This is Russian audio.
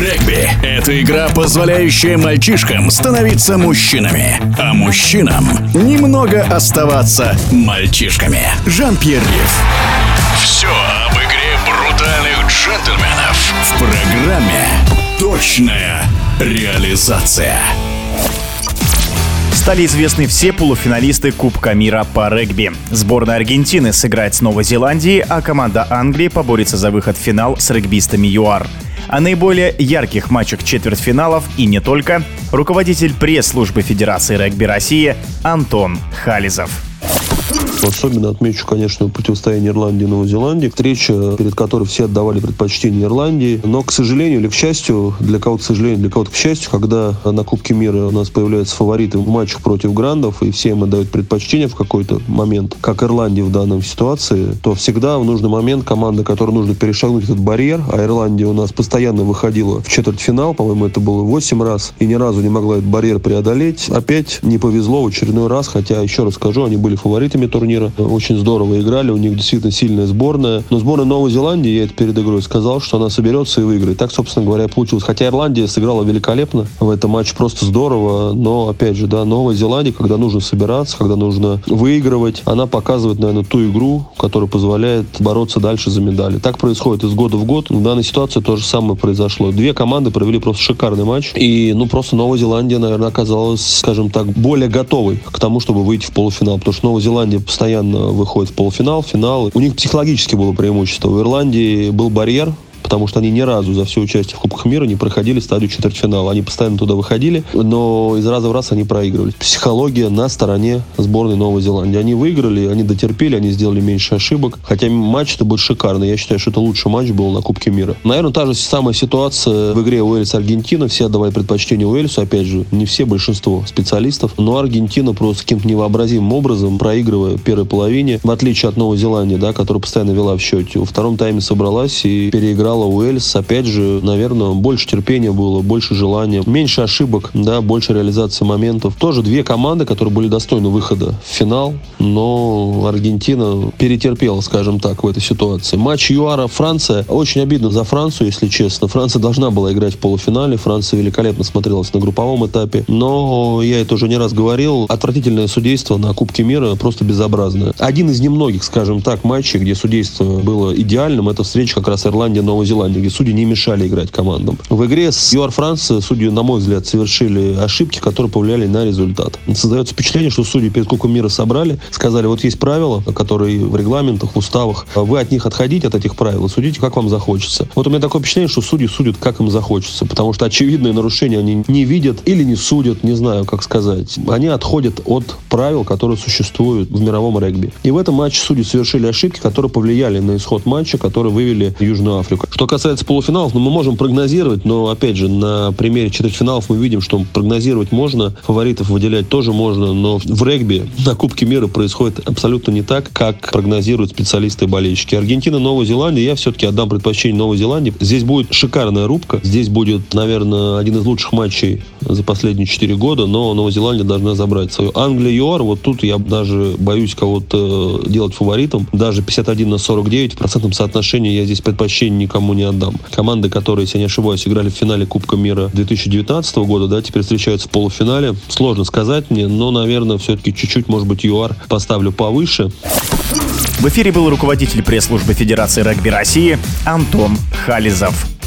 Регби – это игра, позволяющая мальчишкам становиться мужчинами, а мужчинам немного оставаться мальчишками. Жан-Пьер Риф. Все об игре брутальных джентльменов в программе «Точная реализация». Стали известны все полуфиналисты Кубка мира по регби. Сборная Аргентины сыграет с Новой Зеландией, а команда Англии поборется за выход в финал с регбистами ЮАР. О наиболее ярких матчах четвертьфиналов и не только руководитель пресс-службы Федерации регби России Антон Хализов. Особенно отмечу, конечно, противостояние Ирландии и Новой Зеландии. Встреча, перед которой все отдавали предпочтение Ирландии. Но, к сожалению или к счастью, для кого-то к сожалению, для кого-то к счастью, когда на Кубке мира у нас появляются фавориты в матчах против грандов, и все им отдают предпочтение в какой-то момент, как Ирландия в данной ситуации, то всегда в нужный момент команда, которой нужно перешагнуть этот барьер, а Ирландия у нас постоянно выходила в четвертьфинал, по-моему, это было 8 раз, и ни разу не могла этот барьер преодолеть. Опять не повезло в очередной раз, хотя, еще раз скажу, они были фаворитами турнира турнира. Очень здорово играли, у них действительно сильная сборная. Но сборная Новой Зеландии, я это перед игрой сказал, что она соберется и выиграет. Так, собственно говоря, получилось. Хотя Ирландия сыграла великолепно в этом матче, просто здорово. Но, опять же, да, Новая Зеландия, когда нужно собираться, когда нужно выигрывать, она показывает, наверное, ту игру, которая позволяет бороться дальше за медали. Так происходит из года в год. В данной ситуации то же самое произошло. Две команды провели просто шикарный матч. И, ну, просто Новая Зеландия, наверное, оказалась, скажем так, более готовой к тому, чтобы выйти в полуфинал. Потому что Новая Зеландия постоянно выходит в полуфинал, финал. У них психологически было преимущество. В Ирландии был барьер, потому что они ни разу за все участие в Кубках мира не проходили стадию четвертьфинала. Они постоянно туда выходили, но из раза в раз они проигрывали. Психология на стороне сборной Новой Зеландии. Они выиграли, они дотерпели, они сделали меньше ошибок. Хотя матч-то был шикарный. Я считаю, что это лучший матч был на Кубке мира. Наверное, та же самая ситуация в игре Уэльс-Аргентина. Все отдавали предпочтение Уэльсу. Опять же, не все, большинство специалистов. Но Аргентина просто каким-то невообразимым образом, проигрывая первой половине, в отличие от Новой Зеландии, да, которая постоянно вела в счете, во втором тайме собралась и переиграла играла Уэльс, опять же, наверное, больше терпения было, больше желания, меньше ошибок, да, больше реализации моментов. Тоже две команды, которые были достойны выхода в финал, но Аргентина перетерпела, скажем так, в этой ситуации. Матч ЮАРа Франция. Очень обидно за Францию, если честно. Франция должна была играть в полуфинале. Франция великолепно смотрелась на групповом этапе. Но я это уже не раз говорил. Отвратительное судейство на Кубке мира просто безобразное. Один из немногих, скажем так, матчей, где судейство было идеальным, это встреча как раз Ирландия-Новая Зеландии, где судьи не мешали играть командам. В игре с ЮАР Франс судьи, на мой взгляд, совершили ошибки, которые повлияли на результат. Создается впечатление, что судьи перед Кубком мира собрали, сказали, вот есть правила, которые в регламентах, в уставах, вы от них отходите, от этих правил, и судите, как вам захочется. Вот у меня такое впечатление, что судьи судят, как им захочется, потому что очевидные нарушения они не видят или не судят, не знаю, как сказать. Они отходят от правил, которые существуют в мировом регби. И в этом матче судьи совершили ошибки, которые повлияли на исход матча, которые вывели Южную Африку. Что касается полуфиналов, ну, мы можем прогнозировать, но, опять же, на примере четвертьфиналов мы видим, что прогнозировать можно, фаворитов выделять тоже можно, но в регби на Кубке мира происходит абсолютно не так, как прогнозируют специалисты и болельщики. Аргентина, Новая Зеландия, я все-таки отдам предпочтение Новой Зеландии. Здесь будет шикарная рубка, здесь будет, наверное, один из лучших матчей за последние четыре года, но Новая Зеландия должна забрать свою. Англия, ЮАР, вот тут я даже боюсь кого-то делать фаворитом. Даже 51 на 49 в процентном соотношении я здесь предпочтение никому никому не отдам. Команды, которые, если я не ошибаюсь, играли в финале Кубка мира 2019 года, да, теперь встречаются в полуфинале. Сложно сказать мне, но, наверное, все-таки чуть-чуть, может быть, ЮАР поставлю повыше. В эфире был руководитель пресс-службы Федерации регби России Антон Хализов.